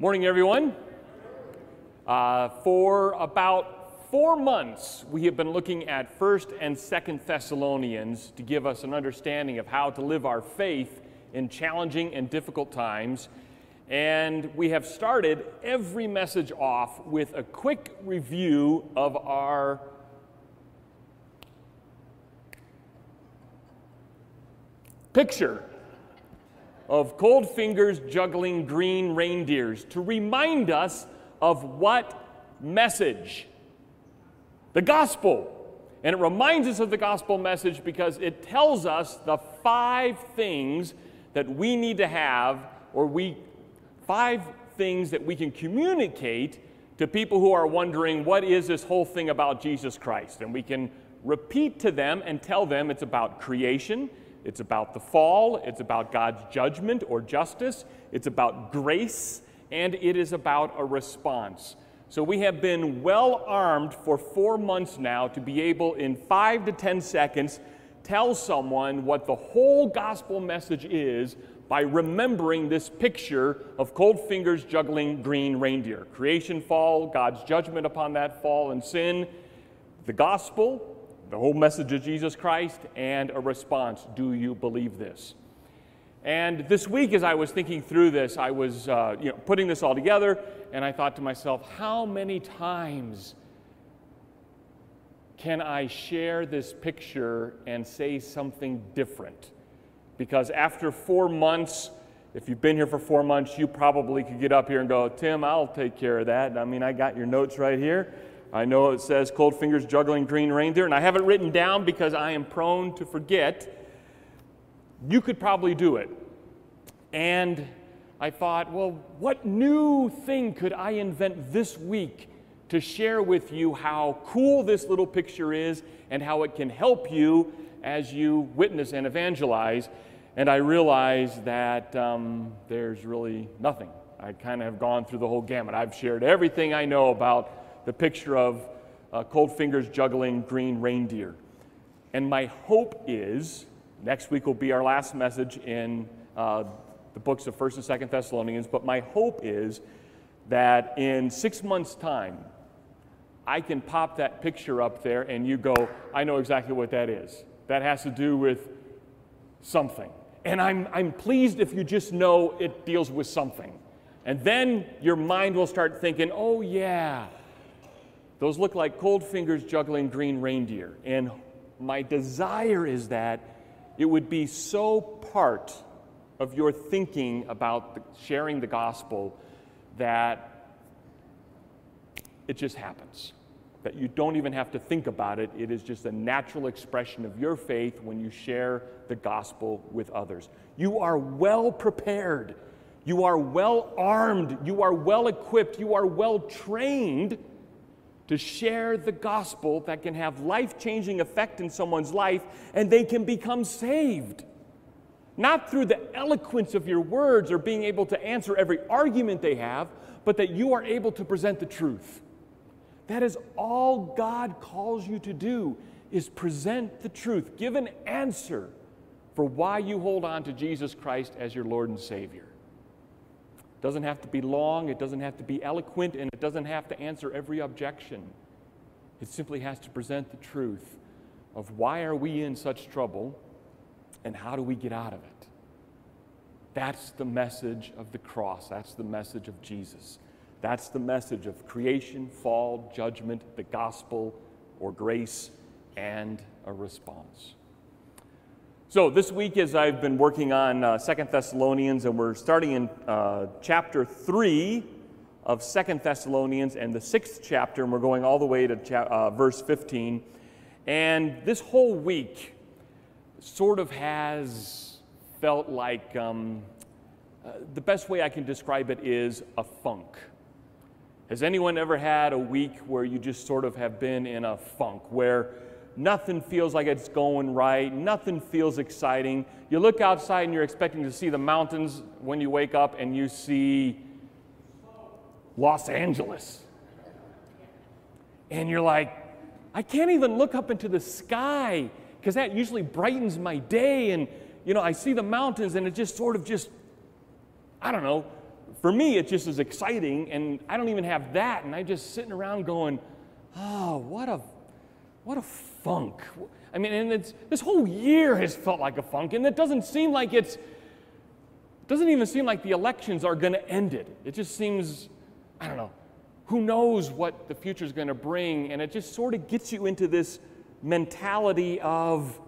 Morning, everyone. Uh, for about four months, we have been looking at First and Second Thessalonians to give us an understanding of how to live our faith in challenging and difficult times. And we have started every message off with a quick review of our picture of cold fingers juggling green reindeers to remind us of what message? The gospel. And it reminds us of the gospel message because it tells us the five things that we need to have, or we, five things that we can communicate to people who are wondering, what is this whole thing about Jesus Christ? And we can repeat to them and tell them it's about creation, it's about the fall, it's about God's judgment or justice, it's about grace, and it is about a response. So we have been well armed for four months now to be able, in five to 10 seconds, tell someone what the whole gospel message is by remembering this picture of cold fingers juggling green reindeer. Creation fall, God's judgment upon that fall and sin, the gospel, the whole message of Jesus Christ and a response. Do you believe this? And this week, as I was thinking through this, I was uh, you know, putting this all together, and I thought to myself, how many times can I share this picture and say something different? Because after four months, if you've been here for four months, you probably could get up here and go, Tim, I'll take care of that. I mean, I got your notes right here. I know it says cold fingers juggling green reindeer, and I have it written down because I am prone to forget. You could probably do it. And I thought, well, what new thing could I invent this week to share with you how cool this little picture is and how it can help you as you witness and evangelize? And I realized that um, there's really nothing. I kind of have gone through the whole gamut. I've shared everything I know about the picture of uh, cold fingers juggling green reindeer. And my hope is next week will be our last message in uh, the books of 1st and 2nd Thessalonians, but my hope is that in six months' time, I can pop that picture up there and you go, I know exactly what that is. That has to do with something. And I'm, I'm pleased if you just know it deals with something. And then your mind will start thinking, oh, yeah, those look like cold fingers juggling green reindeer. And my desire is that it would be so part of your thinking about the, sharing the gospel that it just happens. That you don't even have to think about it. It is just a natural expression of your faith when you share the gospel with others. You are well prepared. You are well armed. You are well equipped. You are well trained to share the gospel that can have life changing effect in someone's life and they can become saved. Not through the eloquence of your words or being able to answer every argument they have, but that you are able to present the truth. That is all God calls you to do is present the truth. Give an answer for why you hold on to Jesus Christ as your Lord and Savior. It doesn't have to be long, it doesn't have to be eloquent, and it doesn't have to answer every objection. It simply has to present the truth of why are we in such trouble and how do we get out of it. That's the message of the cross. That's the message of Jesus. That's the message of creation, fall, judgment, the gospel, or grace, and a response. So, this week, as I've been working on uh, Second Thessalonians, and we're starting in uh, chapter 3 of Second Thessalonians and the sixth chapter, and we're going all the way to cha- uh, verse 15. And this whole week sort of has felt like um, uh, the best way I can describe it is a funk. Has anyone ever had a week where you just sort of have been in a funk, where Nothing feels like it's going right. Nothing feels exciting. You look outside and you're expecting to see the mountains when you wake up and you see Los Angeles. And you're like, I can't even look up into the sky because that usually brightens my day. And, you know, I see the mountains and it just sort of just, I don't know, for me, it just is exciting, and I don't even have that, and I'm just sitting around going, oh, what a, what a funk. I mean, and it's, this whole year has felt like a funk, and it doesn't seem like it's, doesn't even seem like the elections are going to end it. It just seems, I don't know, who knows what the future is going to bring, and it just sort of gets you into this mentality of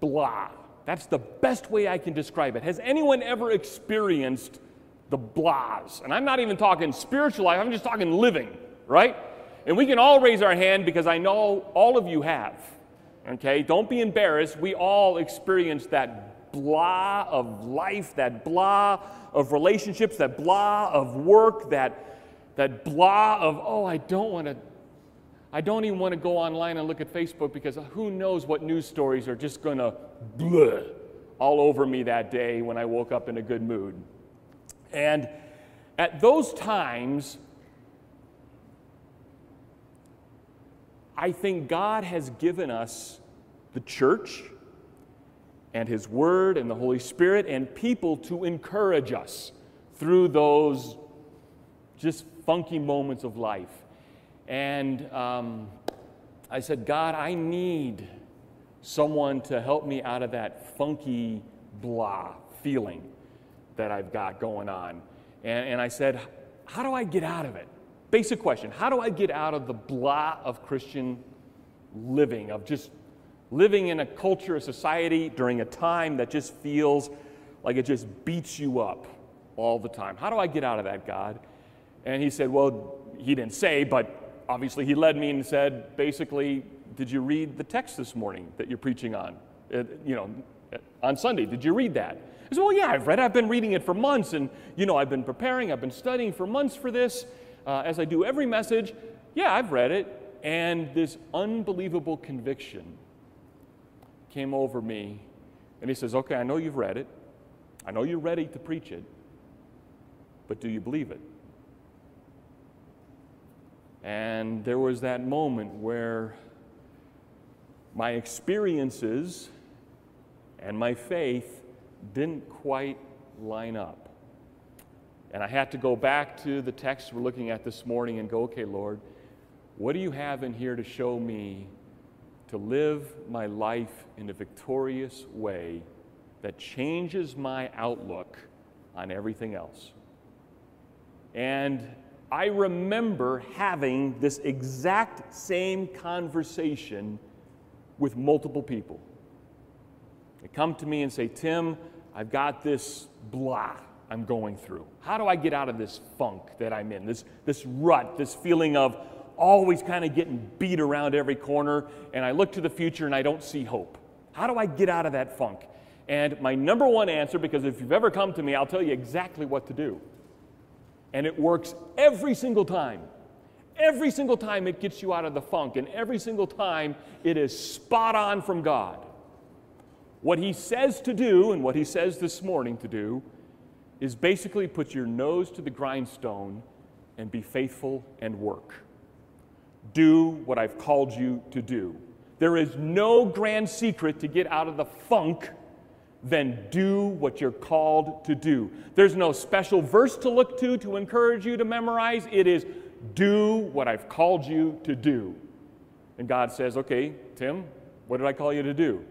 blah. That's the best way I can describe it. Has anyone ever experienced the blahs? And I'm not even talking spiritual life, I'm just talking living, right? And we can all raise our hand because I know all of you have. Okay? Don't be embarrassed. We all experience that blah of life, that blah of relationships, that blah of work, that, that blah of, oh, I don't want to I don't even want to go online and look at Facebook because who knows what news stories are just going to blah all over me that day when I woke up in a good mood. And at those times, I think God has given us the church and His Word and the Holy Spirit and people to encourage us through those just funky moments of life. And um, I said, God, I need someone to help me out of that funky blah feeling that I've got going on. And, and I said, How do I get out of it? Basic question How do I get out of the blah of Christian living, of just living in a culture, a society during a time that just feels like it just beats you up all the time? How do I get out of that, God? And he said, Well, he didn't say, but obviously, he led me and said, basically, did you read the text this morning that you're preaching on? Uh, you know, on Sunday, did you read that? I said, well, yeah, I've read it. I've been reading it for months, and, you know, I've been preparing, I've been studying for months for this, uh, as I do every message. Yeah, I've read it. And this unbelievable conviction came over me. And he says, okay, I know you've read it. I know you're ready to preach it. But do you believe it? And there was that moment where my experiences and my faith didn't quite line up. And I had to go back to the text we're looking at this morning and go, okay, Lord, what do you have in here to show me to live my life in a victorious way that changes my outlook on everything else? And I remember having this exact same conversation with multiple people. They come to me and say, Tim, I've got this blah I'm going through. How do I get out of this funk that I'm in, this, this rut, this feeling of always kind of getting beat around every corner, and I look to the future and I don't see hope? How do I get out of that funk? And my number one answer, because if you've ever come to me, I'll tell you exactly what to do and it works every single time. Every single time it gets you out of the funk, and every single time it is spot on from God. What He says to do, and what He says this morning to do, is basically put your nose to the grindstone and be faithful and work. Do what I've called you to do. There is no grand secret to get out of the funk then do what you're called to do. There's no special verse to look to to encourage you to memorize. It is do what I've called you to do. And God says, Okay, Tim, what did I call you to do?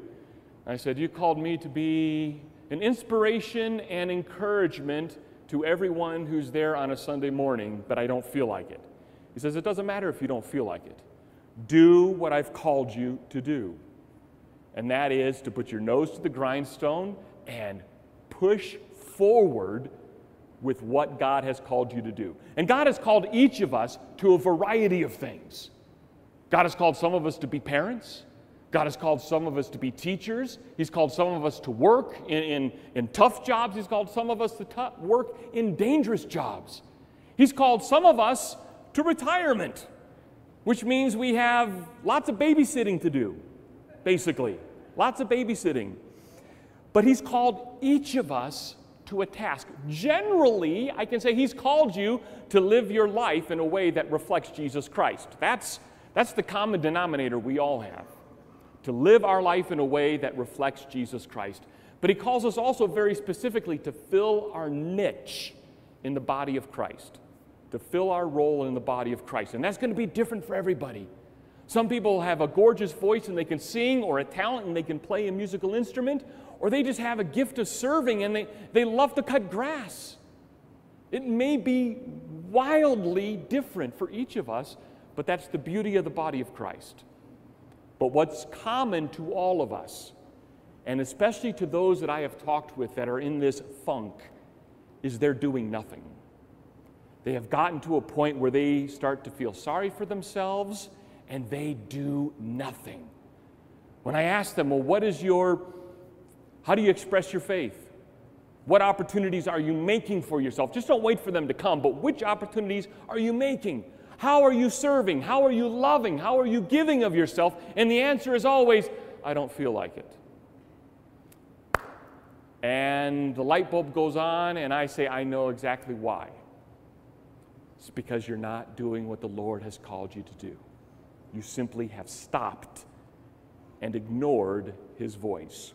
I said, You called me to be an inspiration and encouragement to everyone who's there on a Sunday morning, but I don't feel like it. He says, It doesn't matter if you don't feel like it. Do what I've called you to do and that is to put your nose to the grindstone and push forward with what God has called you to do. And God has called each of us to a variety of things. God has called some of us to be parents. God has called some of us to be teachers. He's called some of us to work in, in, in tough jobs. He's called some of us to t- work in dangerous jobs. He's called some of us to retirement, which means we have lots of babysitting to do basically. Lots of babysitting. But He's called each of us to a task. Generally, I can say He's called you to live your life in a way that reflects Jesus Christ. That's, that's the common denominator we all have. To live our life in a way that reflects Jesus Christ. But He calls us also very specifically to fill our niche in the body of Christ, to fill our role in the body of Christ. And that's going to be different for everybody. Some people have a gorgeous voice and they can sing, or a talent and they can play a musical instrument, or they just have a gift of serving and they, they love to cut grass. It may be wildly different for each of us, but that's the beauty of the body of Christ. But what's common to all of us, and especially to those that I have talked with that are in this funk, is they're doing nothing. They have gotten to a point where they start to feel sorry for themselves and they do nothing. When I ask them, well, what is your, how do you express your faith? What opportunities are you making for yourself? Just don't wait for them to come, but which opportunities are you making? How are you serving? How are you loving? How are you giving of yourself? And the answer is always, I don't feel like it. And the light bulb goes on, and I say, I know exactly why. It's because you're not doing what the Lord has called you to do. You simply have stopped and ignored his voice.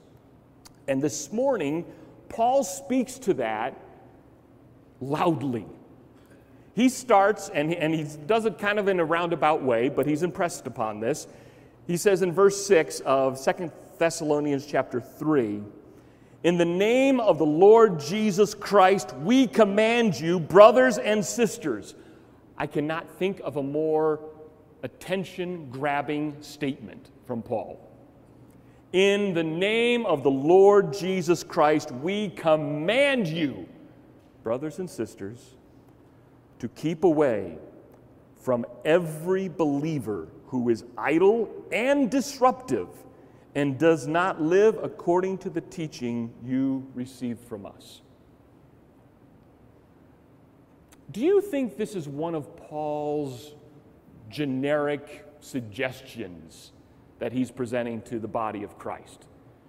And this morning, Paul speaks to that loudly. He starts, and, and he does it kind of in a roundabout way, but he's impressed upon this. He says in verse 6 of Second Thessalonians chapter 3 In the name of the Lord Jesus Christ, we command you, brothers and sisters. I cannot think of a more attention grabbing statement from Paul. In the name of the Lord Jesus Christ, we command you, brothers and sisters, to keep away from every believer who is idle and disruptive and does not live according to the teaching you received from us. Do you think this is one of Paul's generic suggestions that he's presenting to the body of Christ.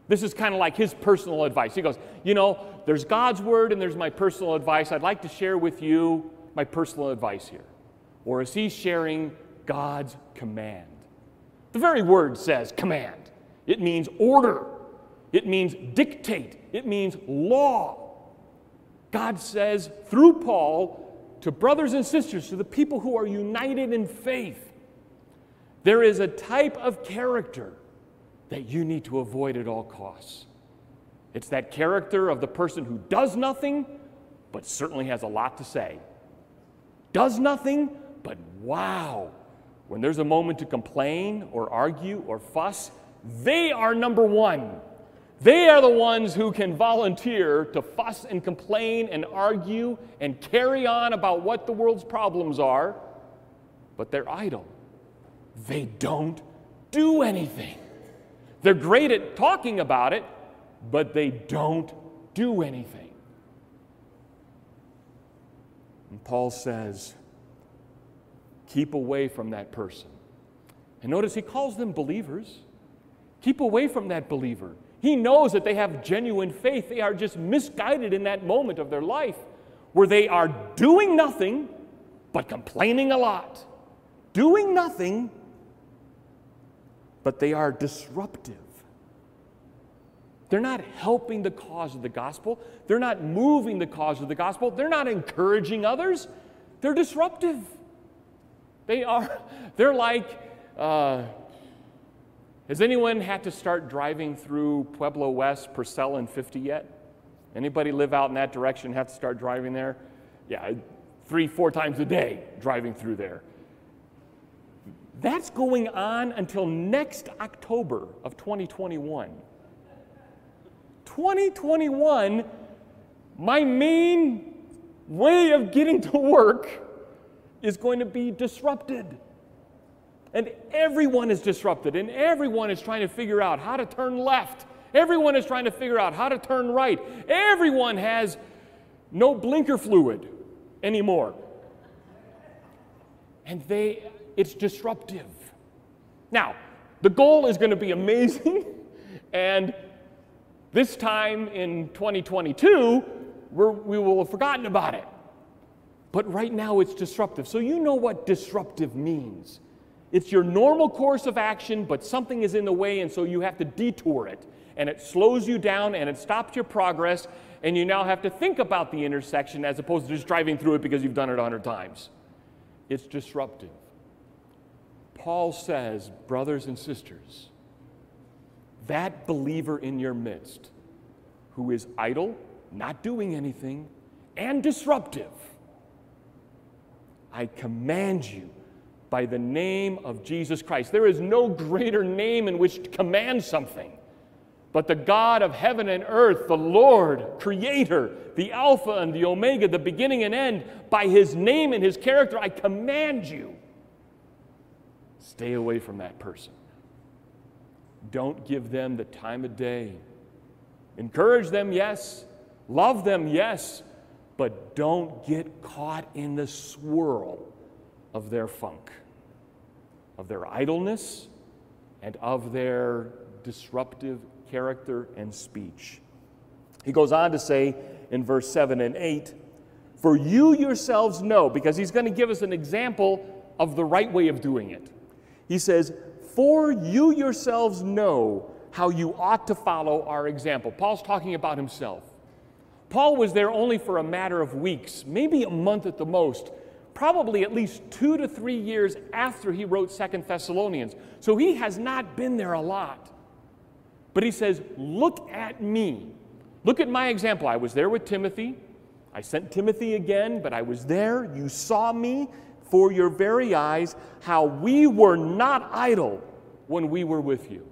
This is kind of like his personal advice. He goes, You know, there's God's word and there's my personal advice. I'd like to share with you my personal advice here. Or is he sharing God's command? The very word says command, it means order, it means dictate, it means law. God says through Paul to brothers and sisters, to the people who are united in faith, there is a type of character that you need to avoid at all costs. It's that character of the person who does nothing, but certainly has a lot to say. Does nothing, but wow, when there's a moment to complain or argue or fuss, they are number one. They are the ones who can volunteer to fuss and complain and argue and carry on about what the world's problems are, but they're idle they don't do anything. They're great at talking about it, but they don't do anything. And Paul says, keep away from that person. And notice he calls them believers. Keep away from that believer. He knows that they have genuine faith. They are just misguided in that moment of their life where they are doing nothing but complaining a lot. Doing nothing but they are disruptive. They're not helping the cause of the gospel. They're not moving the cause of the gospel. They're not encouraging others. They're disruptive. They are, they're like, uh, has anyone had to start driving through Pueblo West, Purcell, and 50 yet? Anybody live out in that direction have to start driving there? Yeah, three, four times a day driving through there. That's going on until next October of 2021. 2021, my main way of getting to work is going to be disrupted. And everyone is disrupted, and everyone is trying to figure out how to turn left. Everyone is trying to figure out how to turn right. Everyone has no blinker fluid anymore. And they it's disruptive. Now, the goal is going to be amazing, and this time in 2022, we will have forgotten about it. But right now, it's disruptive. So, you know what disruptive means. It's your normal course of action, but something is in the way, and so you have to detour it. And it slows you down and it stops your progress, and you now have to think about the intersection as opposed to just driving through it because you've done it a hundred times. It's disruptive. Paul says, brothers and sisters, that believer in your midst who is idle, not doing anything, and disruptive, I command you by the name of Jesus Christ. There is no greater name in which to command something. But the God of heaven and earth, the Lord, Creator, the Alpha and the Omega, the beginning and end, by His name and His character, I command you stay away from that person. Don't give them the time of day. Encourage them, yes. Love them, yes. But don't get caught in the swirl of their funk, of their idleness, and of their disruptive character and speech. He goes on to say in verse 7 and 8, For you yourselves know, because he's going to give us an example of the right way of doing it. He says, For you yourselves know how you ought to follow our example. Paul's talking about himself. Paul was there only for a matter of weeks, maybe a month at the most, probably at least two to three years after he wrote Second Thessalonians. So he has not been there a lot. But he says, Look at me. Look at my example. I was there with Timothy. I sent Timothy again, but I was there. You saw me for your very eyes, how we were not idle when we were with you.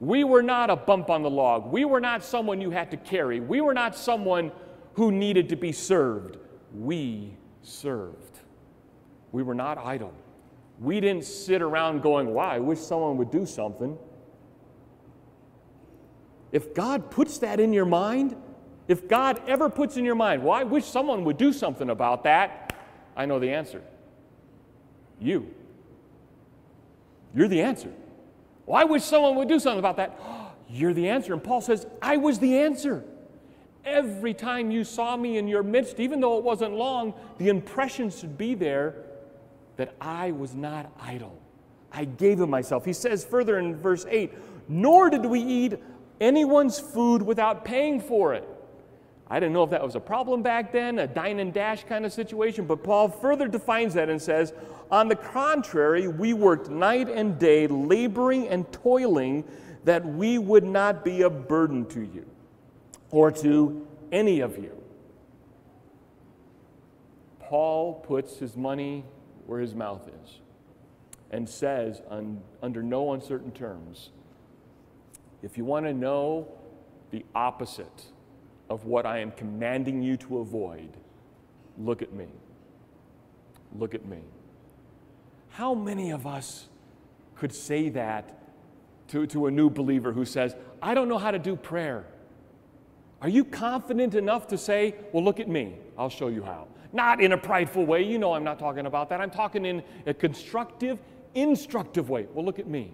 We were not a bump on the log. We were not someone you had to carry. We were not someone who needed to be served. We served. We were not idle. We didn't sit around going, Wow, I wish someone would do something. If God puts that in your mind, if God ever puts in your mind, well, I wish someone would do something about that, I know the answer. You. You're the answer. Well, I wish someone would do something about that. You're the answer. And Paul says, I was the answer. Every time you saw me in your midst, even though it wasn't long, the impression should be there that I was not idle. I gave him myself. He says further in verse 8, nor did we eat anyone's food without paying for it. I didn't know if that was a problem back then, a dine and dash kind of situation, but Paul further defines that and says, On the contrary, we worked night and day, laboring and toiling, that we would not be a burden to you or to any of you. Paul puts his money where his mouth is and says, un, under no uncertain terms, if you want to know the opposite of what I am commanding you to avoid, look at me. Look at me. How many of us could say that to, to a new believer who says, I don't know how to do prayer? Are you confident enough to say, Well, look at me, I'll show you how? Not in a prideful way, you know I'm not talking about that. I'm talking in a constructive, instructive way. Well, look at me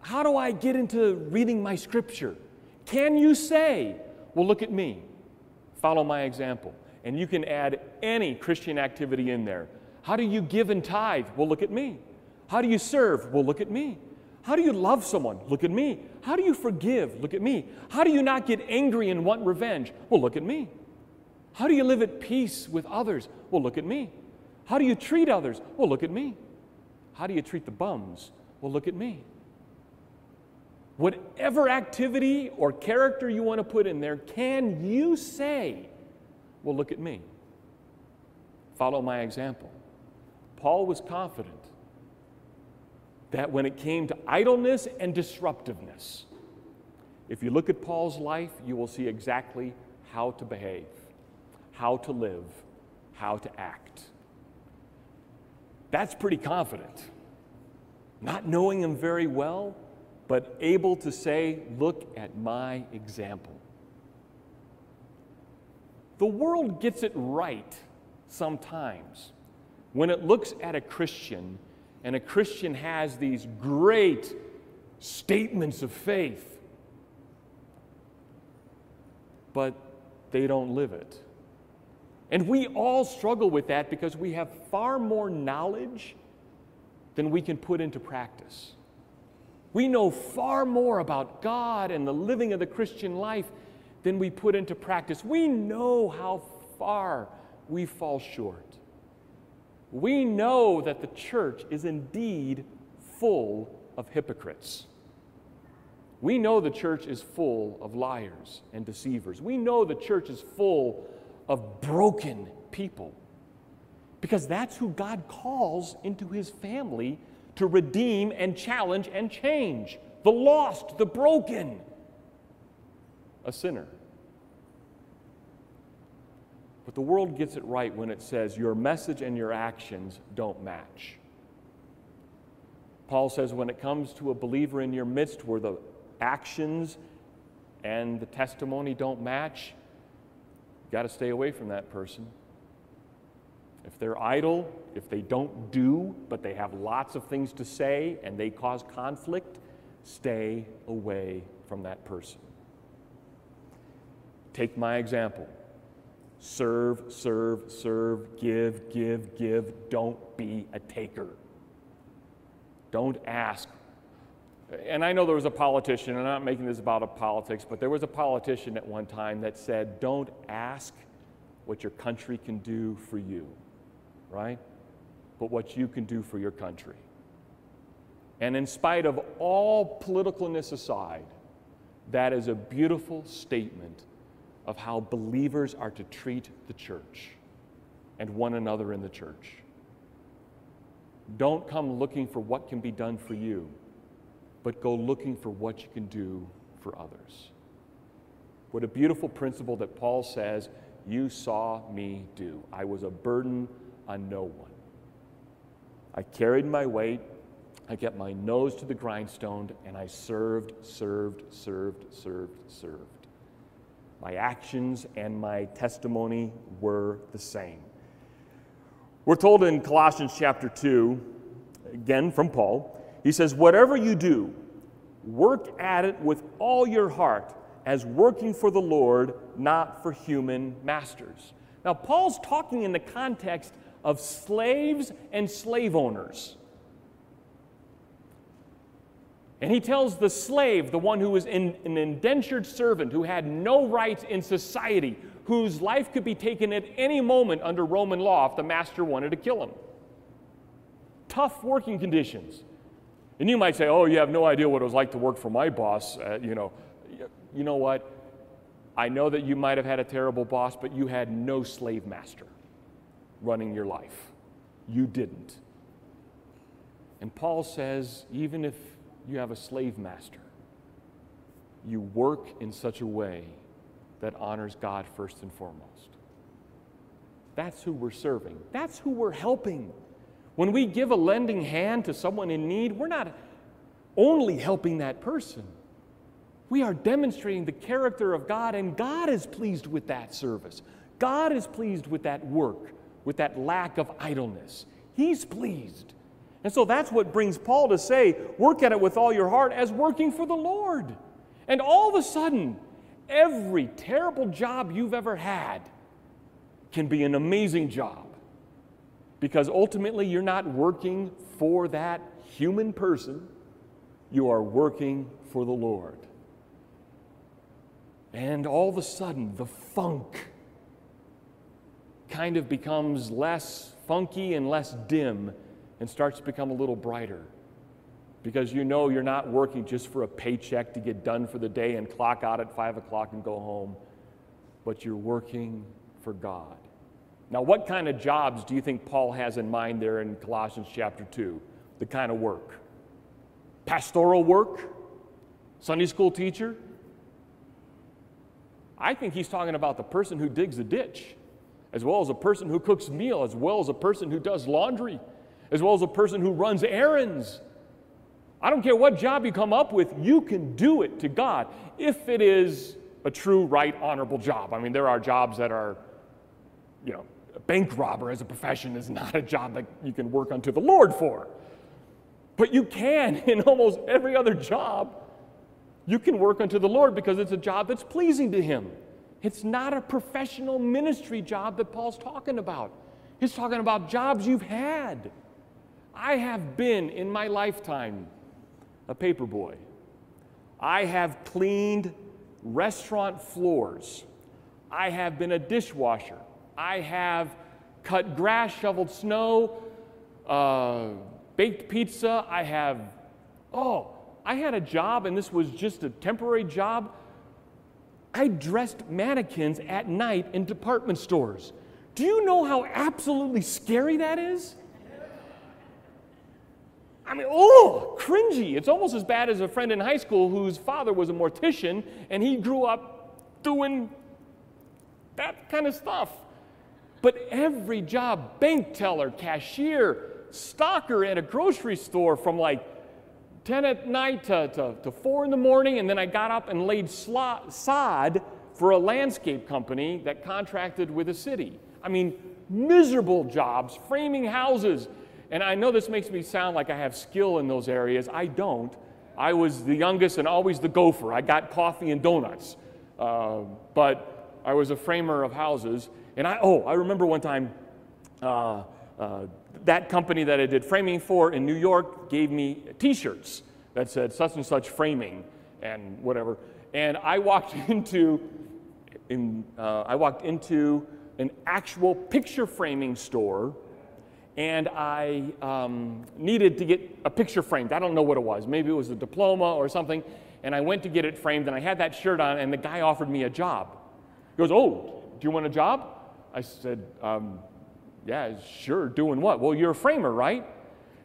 how do I get into reading my scripture? Can you say, well, look at me, follow my example? And you can add any Christian activity in there. How do you give and tithe? Well, look at me. How do you serve? Well, look at me. How do you love someone? Look at me. How do you forgive? Look at me. How do you not get angry and want revenge? Well, look at me. How do you live at peace with others? Well, look at me. How do you treat others? Well, look at me. How do you treat the bums? Well, look at me. Whatever activity or character you want to put in there, can you say, Well, look at me? Follow my example. Paul was confident that when it came to idleness and disruptiveness, if you look at Paul's life, you will see exactly how to behave, how to live, how to act. That's pretty confident. Not knowing him very well, but able to say, Look at my example. The world gets it right sometimes when it looks at a Christian and a Christian has these great statements of faith, but they don't live it. And we all struggle with that because we have far more knowledge than we can put into practice. We know far more about God and the living of the Christian life than we put into practice. We know how far we fall short. We know that the church is indeed full of hypocrites. We know the church is full of liars and deceivers. We know the church is full of broken people because that's who God calls into his family to redeem and challenge and change the lost, the broken, a sinner. But the world gets it right when it says your message and your actions don't match. Paul says when it comes to a believer in your midst where the actions and the testimony don't match, you got to stay away from that person. If they're idle, if they don't do, but they have lots of things to say and they cause conflict, stay away from that person. Take my example serve, serve, serve, give, give, give. Don't be a taker. Don't ask. And I know there was a politician, I'm not making this about politics, but there was a politician at one time that said, Don't ask what your country can do for you right? But what you can do for your country. And in spite of all politicalness aside, that is a beautiful statement of how believers are to treat the church and one another in the church. Don't come looking for what can be done for you, but go looking for what you can do for others. What a beautiful principle that Paul says, You saw me do. I was a burden on no one. I carried my weight, I kept my nose to the grindstone, and I served, served, served, served, served. My actions and my testimony were the same. We're told in Colossians chapter 2, again from Paul, he says, Whatever you do, work at it with all your heart, as working for the Lord, not for human masters. Now, Paul's talking in the context of slaves and slave owners. And he tells the slave, the one who was in, an indentured servant, who had no rights in society, whose life could be taken at any moment under Roman law if the master wanted to kill him. Tough working conditions. And you might say, oh, you have no idea what it was like to work for my boss. Uh, you know, you know what? I know that you might have had a terrible boss, but you had no slave master running your life. You didn't. And Paul says, even if you have a slave master, you work in such a way that honors God first and foremost. That's who we're serving. That's who we're helping. When we give a lending hand to someone in need, we're not only helping that person. We are demonstrating the character of God, and God is pleased with that service. God is pleased with that work with that lack of idleness. He's pleased. And so that's what brings Paul to say, work at it with all your heart as working for the Lord. And all of a sudden, every terrible job you've ever had can be an amazing job. Because ultimately, you're not working for that human person, you are working for the Lord. And all of a sudden, the funk kind of becomes less funky and less dim and starts to become a little brighter. Because you know you're not working just for a paycheck to get done for the day and clock out at five o'clock and go home, but you're working for God. Now, what kind of jobs do you think Paul has in mind there in Colossians chapter 2? The kind of work? Pastoral work? Sunday school teacher? I think he's talking about the person who digs a ditch as well as a person who cooks meal, as well as a person who does laundry, as well as a person who runs errands. I don't care what job you come up with, you can do it to God if it is a true, right, honorable job. I mean, there are jobs that are, you know, a bank robber as a profession is not a job that you can work unto the Lord for. But you can in almost every other job. You can work unto the Lord because it's a job that's pleasing to Him. It's not a professional ministry job that Paul's talking about. He's talking about jobs you've had. I have been in my lifetime a paperboy. I have cleaned restaurant floors. I have been a dishwasher. I have cut grass, shoveled snow, uh, baked pizza. I have, oh, I had a job, and this was just a temporary job. I dressed mannequins at night in department stores. Do you know how absolutely scary that is? I mean, oh, cringy. It's almost as bad as a friend in high school whose father was a mortician and he grew up doing that kind of stuff. But every job bank teller, cashier, stocker at a grocery store from like 10 at night to, to, to 4 in the morning, and then I got up and laid sod for a landscape company that contracted with a city. I mean, miserable jobs, framing houses. And I know this makes me sound like I have skill in those areas. I don't. I was the youngest and always the gopher. I got coffee and donuts. Uh, but I was a framer of houses. And I, oh, I remember one time uh, uh, that company that I did framing for in New York gave me t shirts that said such and such framing and whatever. And I walked into, in, uh, I walked into an actual picture framing store and I um, needed to get a picture framed. I don't know what it was. Maybe it was a diploma or something. And I went to get it framed, and I had that shirt on, and the guy offered me a job. He goes, Oh, do you want a job? I said, um, Yeah, sure. Doing what? Well, you're a framer, right?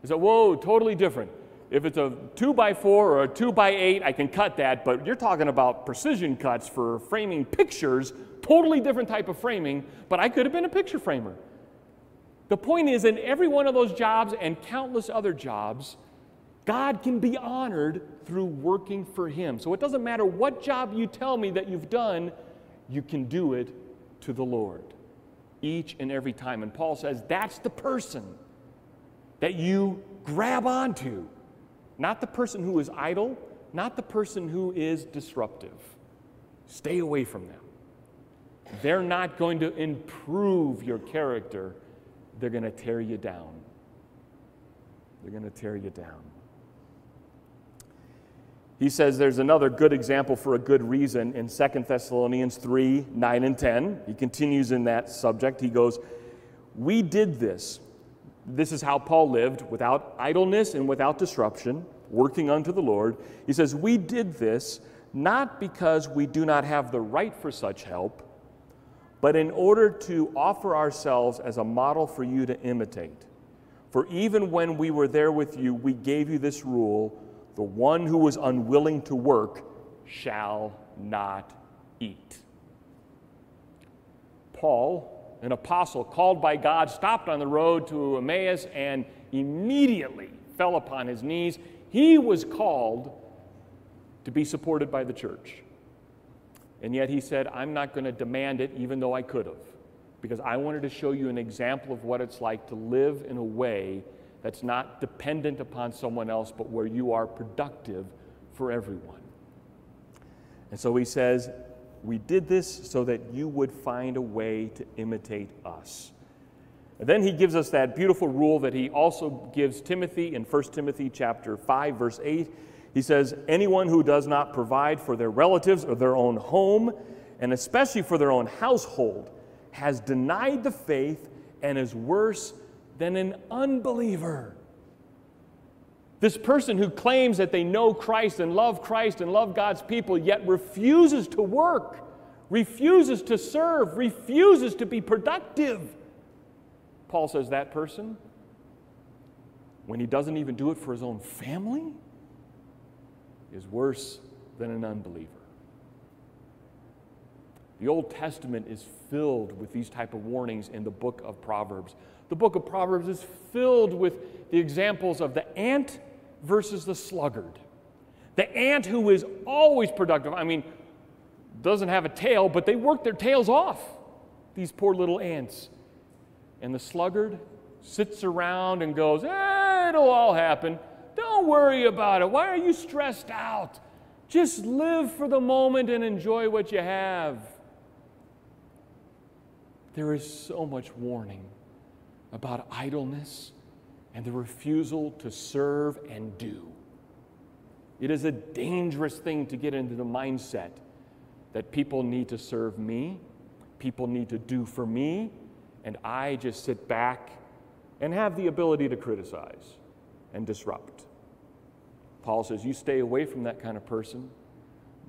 He said, Whoa, totally different. If it's a two by four or a two by eight, I can cut that, but you're talking about precision cuts for framing pictures, totally different type of framing, but I could have been a picture framer. The point is, in every one of those jobs and countless other jobs, God can be honored through working for Him. So it doesn't matter what job you tell me that you've done, you can do it to the Lord each and every time. And Paul says that's the person that you grab onto, not the person who is idle, not the person who is disruptive. Stay away from them. They're not going to improve your character, they're going to tear you down. They're going to tear you down. He says there's another good example for a good reason in 2 Thessalonians 3 9 and 10. He continues in that subject. He goes, We did this. This is how Paul lived without idleness and without disruption, working unto the Lord. He says, We did this not because we do not have the right for such help, but in order to offer ourselves as a model for you to imitate. For even when we were there with you, we gave you this rule the one who was unwilling to work shall not eat. Paul, an apostle called by God, stopped on the road to Emmaus and immediately fell upon his knees. He was called to be supported by the church. And yet he said, I'm not going to demand it, even though I could have, because I wanted to show you an example of what it's like to live in a way that's not dependent upon someone else, but where you are productive for everyone. And so he says, We did this so that you would find a way to imitate us. And then he gives us that beautiful rule that he also gives Timothy in 1 Timothy chapter 5 verse 8. He says, "Anyone who does not provide for their relatives or their own home, and especially for their own household, has denied the faith and is worse than an unbeliever. This person who claims that they know Christ and love Christ and love God's people, yet refuses to work, refuses to serve, refuses to be productive. Paul says that person, when he doesn't even do it for his own family, is worse than an unbeliever. The Old Testament is filled with these type of warnings in the book of Proverbs. The book of Proverbs is filled with the examples of the ant versus the sluggard. The ant who is always productive, I mean, doesn't have a tail, but they work their tails off, these poor little ants. And the sluggard sits around and goes, eh, it'll all happen. Don't worry about it. Why are you stressed out? Just live for the moment and enjoy what you have. There is so much warning about idleness and the refusal to serve and do. It is a dangerous thing to get into the mindset that people need to serve me, people need to do for me, and I just sit back and have the ability to criticize and disrupt. Paul says, You stay away from that kind of person.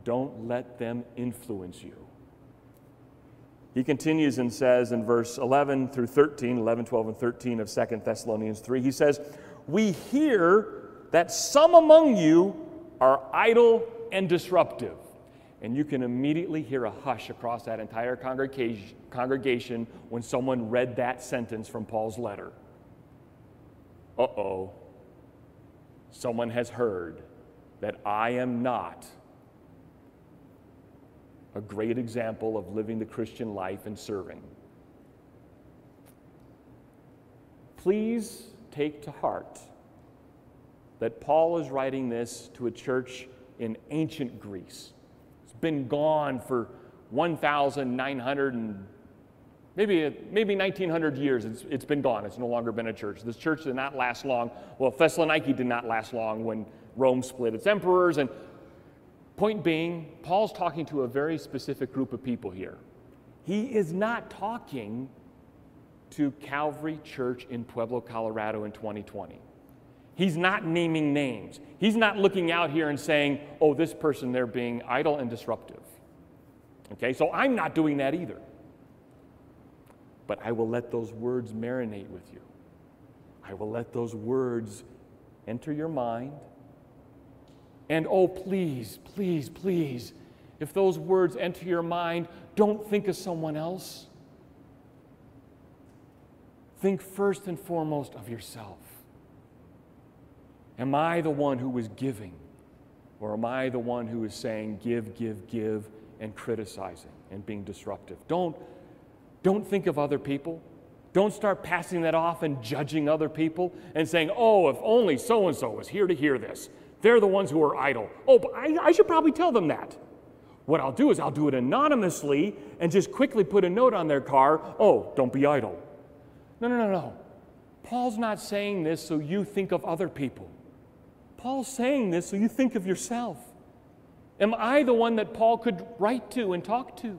Don't let them influence you. He continues and says in verse 11 through 13, 11, 12, and 13 of 2 Thessalonians 3, he says, We hear that some among you are idle and disruptive. And you can immediately hear a hush across that entire congregation when someone read that sentence from Paul's letter. Uh oh, someone has heard that I am not a great example of living the Christian life and serving. Please take to heart that Paul is writing this to a church in ancient Greece. It's been gone for 1,900 and maybe, maybe 1,900 years. It's, it's been gone. It's no longer been a church. This church did not last long. Well, Thessaloniki did not last long when Rome split its emperors. And point being, Paul's talking to a very specific group of people here. He is not talking to Calvary Church in Pueblo, Colorado in 2020. He's not naming names. He's not looking out here and saying, oh, this person, they're being idle and disruptive. Okay, so I'm not doing that either. But I will let those words marinate with you. I will let those words enter your mind. And oh, please, please, please, if those words enter your mind, don't think of someone else. Think first and foremost of yourself. Am I the one who is giving? Or am I the one who is saying, give, give, give, and criticizing and being disruptive? Don't, don't think of other people. Don't start passing that off and judging other people and saying, oh, if only so and so was here to hear this. They're the ones who are idle. Oh, but I, I should probably tell them that. What I'll do is I'll do it anonymously and just quickly put a note on their car oh, don't be idle. No, no, no, no. Paul's not saying this so you think of other people. Paul's saying this so you think of yourself. Am I the one that Paul could write to and talk to?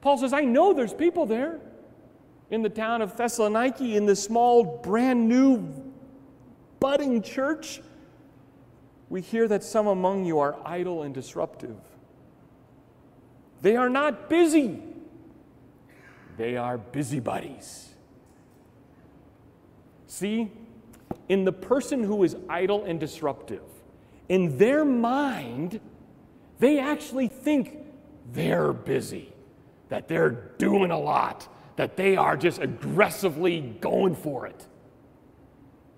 Paul says, I know there's people there in the town of Thessaloniki, in this small, brand new, budding church. We hear that some among you are idle and disruptive. They are not busy, they are busybodies. See, in the person who is idle and disruptive, in their mind, they actually think they're busy, that they're doing a lot, that they are just aggressively going for it.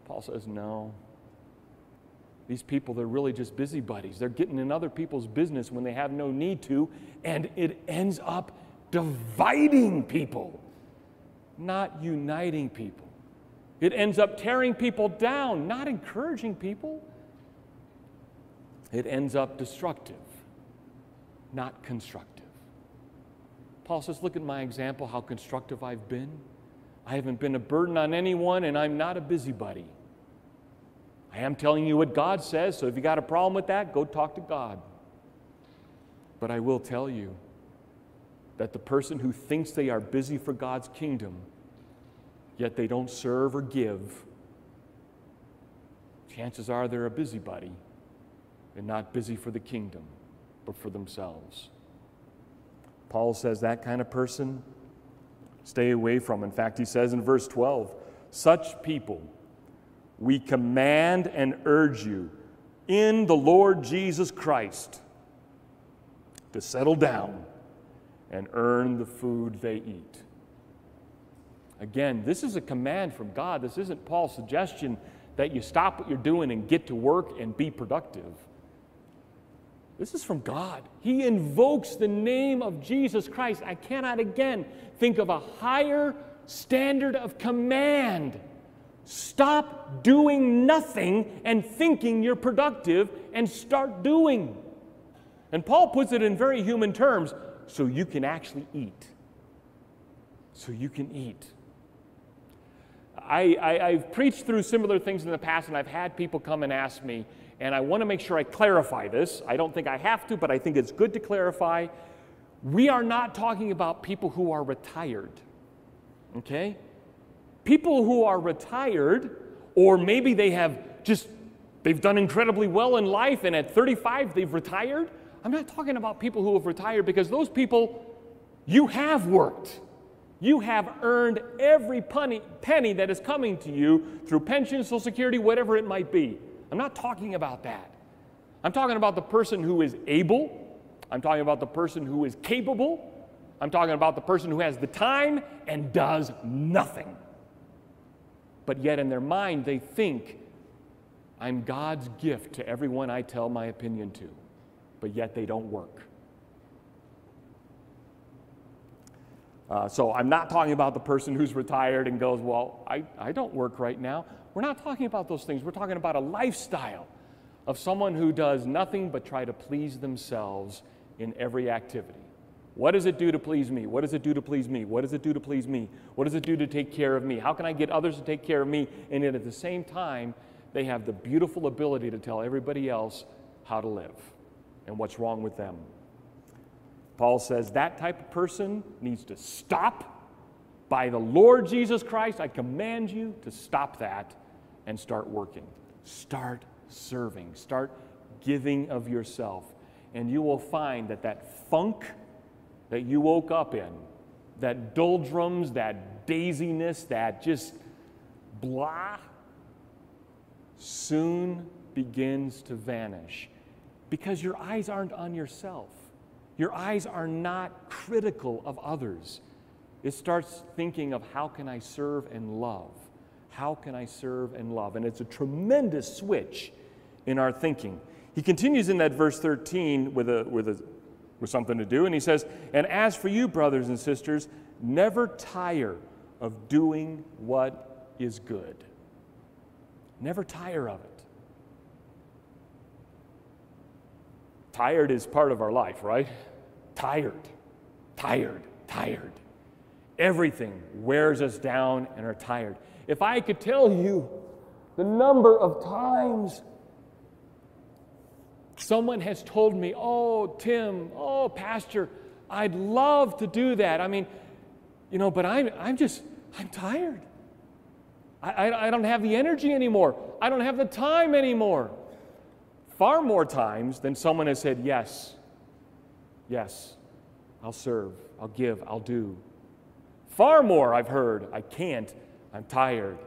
Paul says, no. These people, they're really just busybodies. They're getting in other people's business when they have no need to, and it ends up dividing people, not uniting people. It ends up tearing people down, not encouraging people. It ends up destructive, not constructive. Paul says, Look at my example, how constructive I've been. I haven't been a burden on anyone, and I'm not a busybody. I am telling you what God says, so if you got a problem with that, go talk to God. But I will tell you that the person who thinks they are busy for God's kingdom yet they don't serve or give, chances are they're a busybody and not busy for the kingdom, but for themselves. Paul says that kind of person, stay away from. In fact, he says in verse 12, such people we command and urge you in the Lord Jesus Christ to settle down and earn the food they eat. Again, this is a command from God. This isn't Paul's suggestion that you stop what you're doing and get to work and be productive. This is from God. He invokes the name of Jesus Christ. I cannot again think of a higher standard of command. Stop doing nothing and thinking you're productive and start doing. And Paul puts it in very human terms so you can actually eat. So you can eat. I, I've preached through similar things in the past, and I've had people come and ask me, and I want to make sure I clarify this. I don't think I have to, but I think it's good to clarify. we are not talking about people who are retired. Okay? People who are retired, or maybe they have just they've done incredibly well in life and at 35 they've retired. I'm not talking about people who have retired because those people you have worked. You have earned every penny, that is coming to you through pension, Social Security, whatever it might be. I'm not talking about that. I'm talking about the person who is able. I'm talking about the person who is capable. I'm talking about the person who has the time and does nothing. But yet, in their mind, they think, I'm God's gift to everyone I tell my opinion to. But yet, they don't work. Uh, so I'm not talking about the person who's retired and goes, Well, I, I don't work right now. We're not talking about those things. We're talking about a lifestyle of someone who does nothing but try to please themselves in every activity. What does it do to please me? What does it do to please me? What does it do to please me? What does it do to take care of me? How can I get others to take care of me? And yet at the same time, they have the beautiful ability to tell everybody else how to live and what's wrong with them. Paul says that type of person needs to stop. By the Lord Jesus Christ, I command you to stop that and start working. Start serving. Start giving of yourself. And you will find that that funk that you woke up in, that doldrums, that daziness, that just blah, soon begins to vanish because your eyes aren't on yourself. Your eyes are not critical of others. It starts thinking of how can I serve and love? How can I serve and love? And it's a tremendous switch in our thinking. He continues in that verse 13 with, a, with, a, with something to do, and he says, And as for you, brothers and sisters, never tire of doing what is good. Never tire of it. Tired is part of our life, right? Tired, tired, tired. Everything wears us down and are tired. If I could tell you the number of times someone has told me, Oh, Tim, oh, Pastor, I'd love to do that. I mean, you know, but I'm, I'm just, I'm tired. I, I, I don't have the energy anymore. I don't have the time anymore far more times than someone has said, Yes, yes, I'll serve, I'll give, I'll do. Far more I've heard, I can't, I'm tired,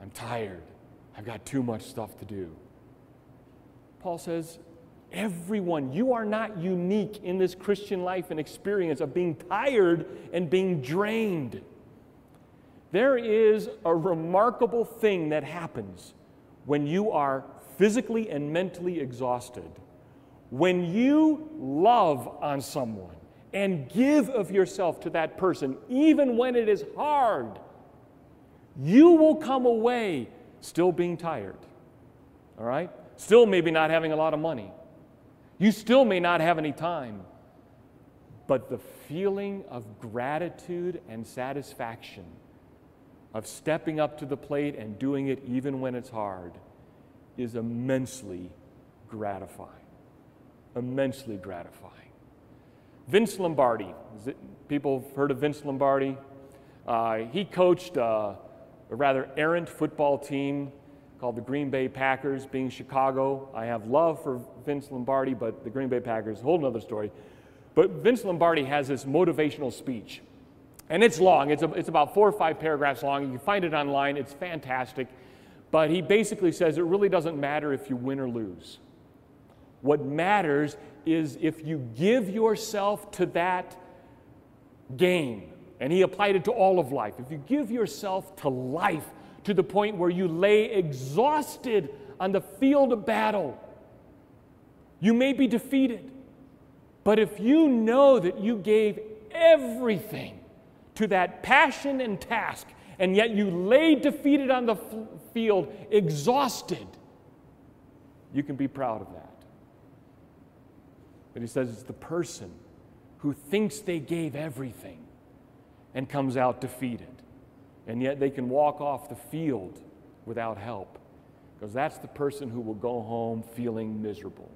I'm tired, I've got too much stuff to do. Paul says, Everyone, you are not unique in this Christian life and experience of being tired and being drained. There is a remarkable thing that happens when you are physically and mentally exhausted, when you love on someone and give of yourself to that person, even when it is hard, you will come away still being tired. All right? Still, maybe not having a lot of money. You still may not have any time. But the feeling of gratitude and satisfaction of stepping up to the plate and doing it even when it's hard is immensely gratifying. Immensely gratifying. Vince Lombardi, it, people have heard of Vince Lombardi? Uh, he coached uh, a rather errant football team called the Green Bay Packers, being Chicago. I have love for Vince Lombardi, but the Green Bay Packers, a whole other story. But Vince Lombardi has this motivational speech, and it's long. It's, a, it's about four or five paragraphs long. You can find it online. It's fantastic. But he basically says it really doesn't matter if you win or lose. What matters is if you give yourself to that game. And he applied it to all of life. If you give yourself to life to the point where you lay exhausted on the field of battle, you may be defeated. But if you know that you gave everything to that passion and task, and yet you lay defeated on the field, exhausted, you can be proud of that. But he says it's the person who thinks they gave everything and comes out defeated. And yet they can walk off the field without help because that's the person who will go home feeling miserable.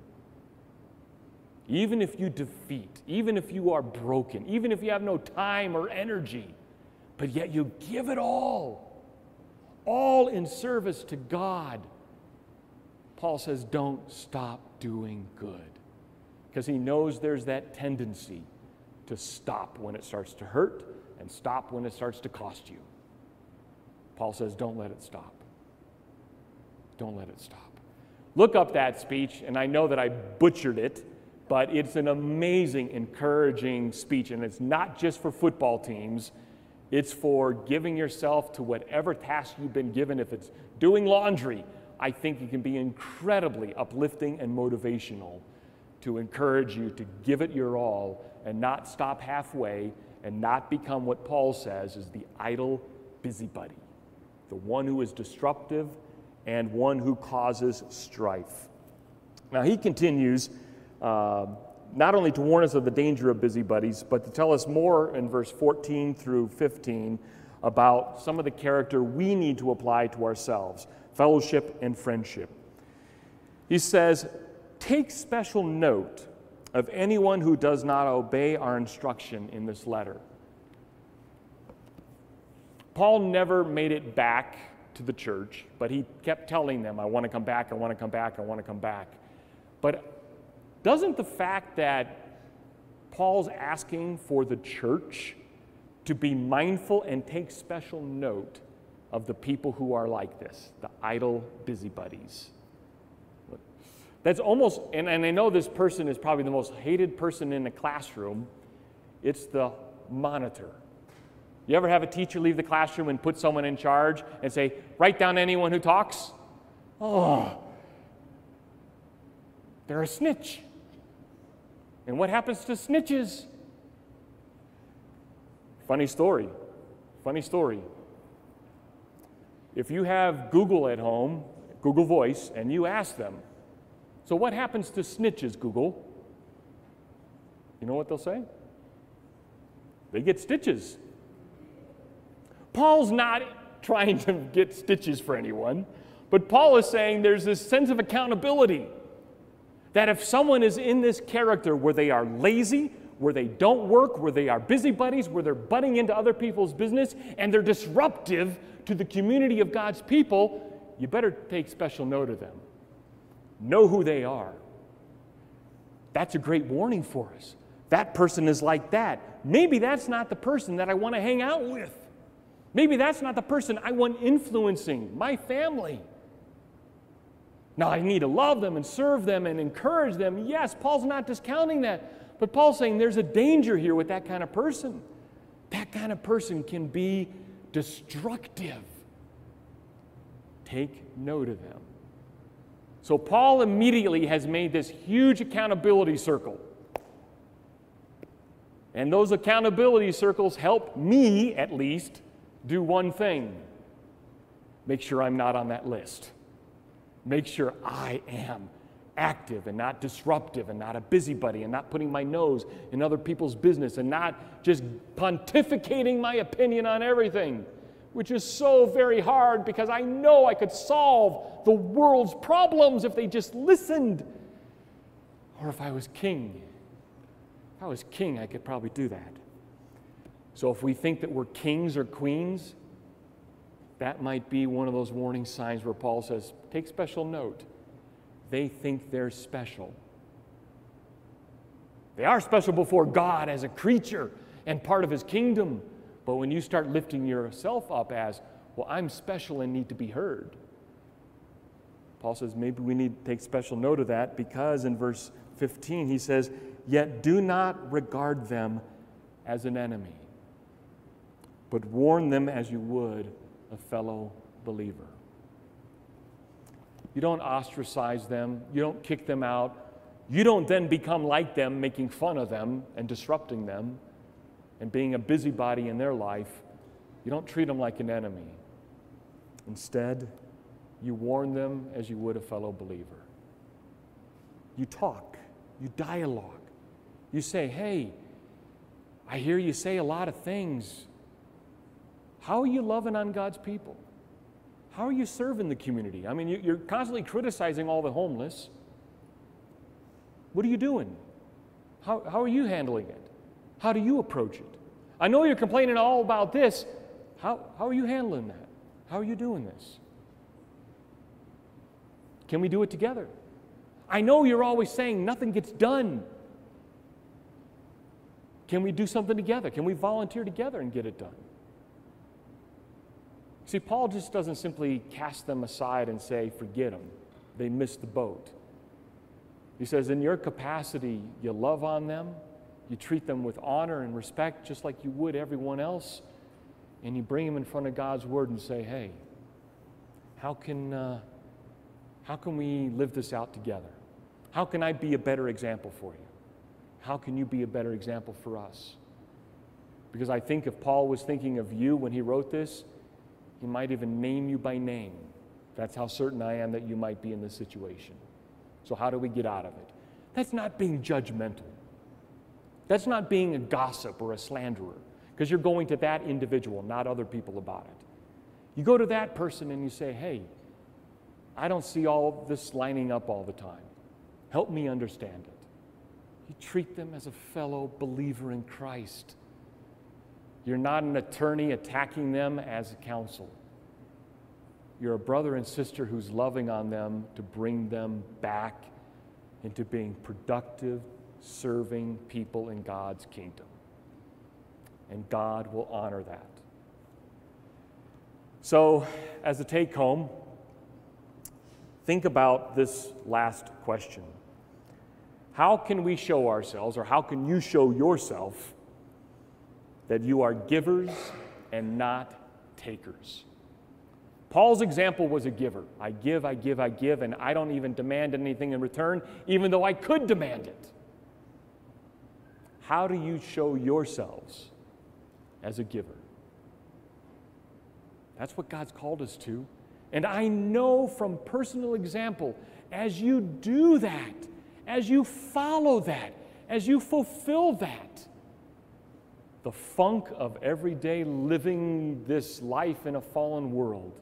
Even if you defeat, even if you are broken, even if you have no time or energy, but yet you give it all, all in service to God, Paul says, don't stop doing good. Because he knows there's that tendency to stop when it starts to hurt and stop when it starts to cost you. Paul says, don't let it stop. Don't let it stop. Look up that speech, and I know that I butchered it but it's an amazing, encouraging speech. And it's not just for football teams, it's for giving yourself to whatever task you've been given. If it's doing laundry, I think it can be incredibly uplifting and motivational to encourage you to give it your all and not stop halfway and not become what Paul says is the idle busybody, the one who is disruptive and one who causes strife. Now he continues uh, not only to warn us of the danger of busybodies, but to tell us more in verse 14 through 15 about some of the character we need to apply to ourselves fellowship and friendship. He says, Take special note of anyone who does not obey our instruction in this letter. Paul never made it back to the church, but he kept telling them, I want to come back, I want to come back, I want to come back. But doesn't the fact that Paul's asking for the church to be mindful and take special note of the people who are like this, the idle busybodies? That's almost, and, and I know this person is probably the most hated person in the classroom. It's the monitor. You ever have a teacher leave the classroom and put someone in charge and say, write down anyone who talks? Oh, they're a snitch. And what happens to snitches? Funny story. Funny story. If you have Google at home, Google Voice, and you ask them, so what happens to snitches, Google? You know what they'll say? They get stitches. Paul's not trying to get stitches for anyone, but Paul is saying there's this sense of accountability. That if someone is in this character where they are lazy, where they don't work, where they are busybodies, where they're butting into other people's business, and they're disruptive to the community of God's people, you better take special note of them. Know who they are. That's a great warning for us. That person is like that. Maybe that's not the person that I want to hang out with. Maybe that's not the person I want influencing my family. Now, I need to love them and serve them and encourage them. Yes, Paul's not discounting that. But Paul's saying there's a danger here with that kind of person. That kind of person can be destructive. Take note of them. So, Paul immediately has made this huge accountability circle. And those accountability circles help me, at least, do one thing make sure I'm not on that list. Make sure I am active and not disruptive and not a busybody and not putting my nose in other people's business and not just pontificating my opinion on everything, which is so very hard because I know I could solve the world's problems if they just listened. Or if I was king. If I was king, I could probably do that. So if we think that we're kings or queens, that might be one of those warning signs where Paul says, take special note. They think they're special. They are special before God as a creature and part of his kingdom. But when you start lifting yourself up as, well, I'm special and need to be heard, Paul says maybe we need to take special note of that because in verse 15 he says, Yet do not regard them as an enemy, but warn them as you would a fellow believer. You don't ostracize them, you don't kick them out, you don't then become like them, making fun of them and disrupting them and being a busybody in their life. You don't treat them like an enemy. Instead, you warn them as you would a fellow believer. You talk, you dialogue. You say, hey, I hear you say a lot of things how are you loving on God's people? How are you serving the community? I mean, you're constantly criticizing all the homeless. What are you doing? How, how are you handling it? How do you approach it? I know you're complaining all about this. How, how are you handling that? How are you doing this? Can we do it together? I know you're always saying nothing gets done. Can we do something together? Can we volunteer together and get it done? See, Paul just doesn't simply cast them aside and say, forget them. They missed the boat. He says, in your capacity, you love on them, you treat them with honor and respect just like you would everyone else, and you bring them in front of God's word and say, hey, how can, uh, how can we live this out together? How can I be a better example for you? How can you be a better example for us? Because I think if Paul was thinking of you when he wrote this, he might even name you by name. That's how certain I am that you might be in this situation. So, how do we get out of it? That's not being judgmental. That's not being a gossip or a slanderer, because you're going to that individual, not other people about it. You go to that person and you say, hey, I don't see all this lining up all the time. Help me understand it. You treat them as a fellow believer in Christ. You're not an attorney attacking them as a counsel. You're a brother and sister who's loving on them to bring them back into being productive, serving people in God's kingdom. And God will honor that. So, as a take home, think about this last question How can we show ourselves, or how can you show yourself, that you are givers and not takers? Paul's example was a giver. I give, I give, I give, and I don't even demand anything in return, even though I could demand it. How do you show yourselves as a giver? That's what God's called us to. And I know from personal example, as you do that, as you follow that, as you fulfill that, the funk of everyday living this life in a fallen world,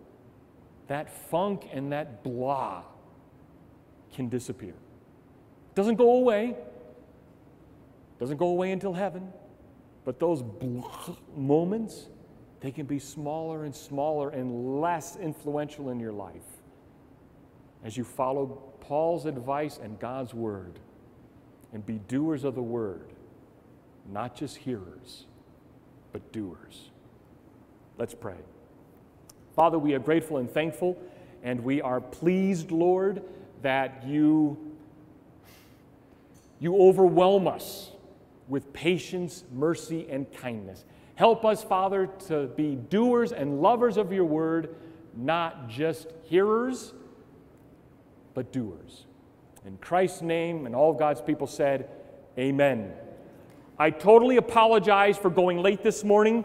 that funk and that blah can disappear. Doesn't go away. Doesn't go away until heaven. But those blah moments, they can be smaller and smaller and less influential in your life as you follow Paul's advice and God's word and be doers of the word, not just hearers, but doers. Let's pray. Father, we are grateful and thankful, and we are pleased, Lord, that you, you overwhelm us with patience, mercy, and kindness. Help us, Father, to be doers and lovers of your word, not just hearers, but doers. In Christ's name, and all God's people said, Amen. I totally apologize for going late this morning.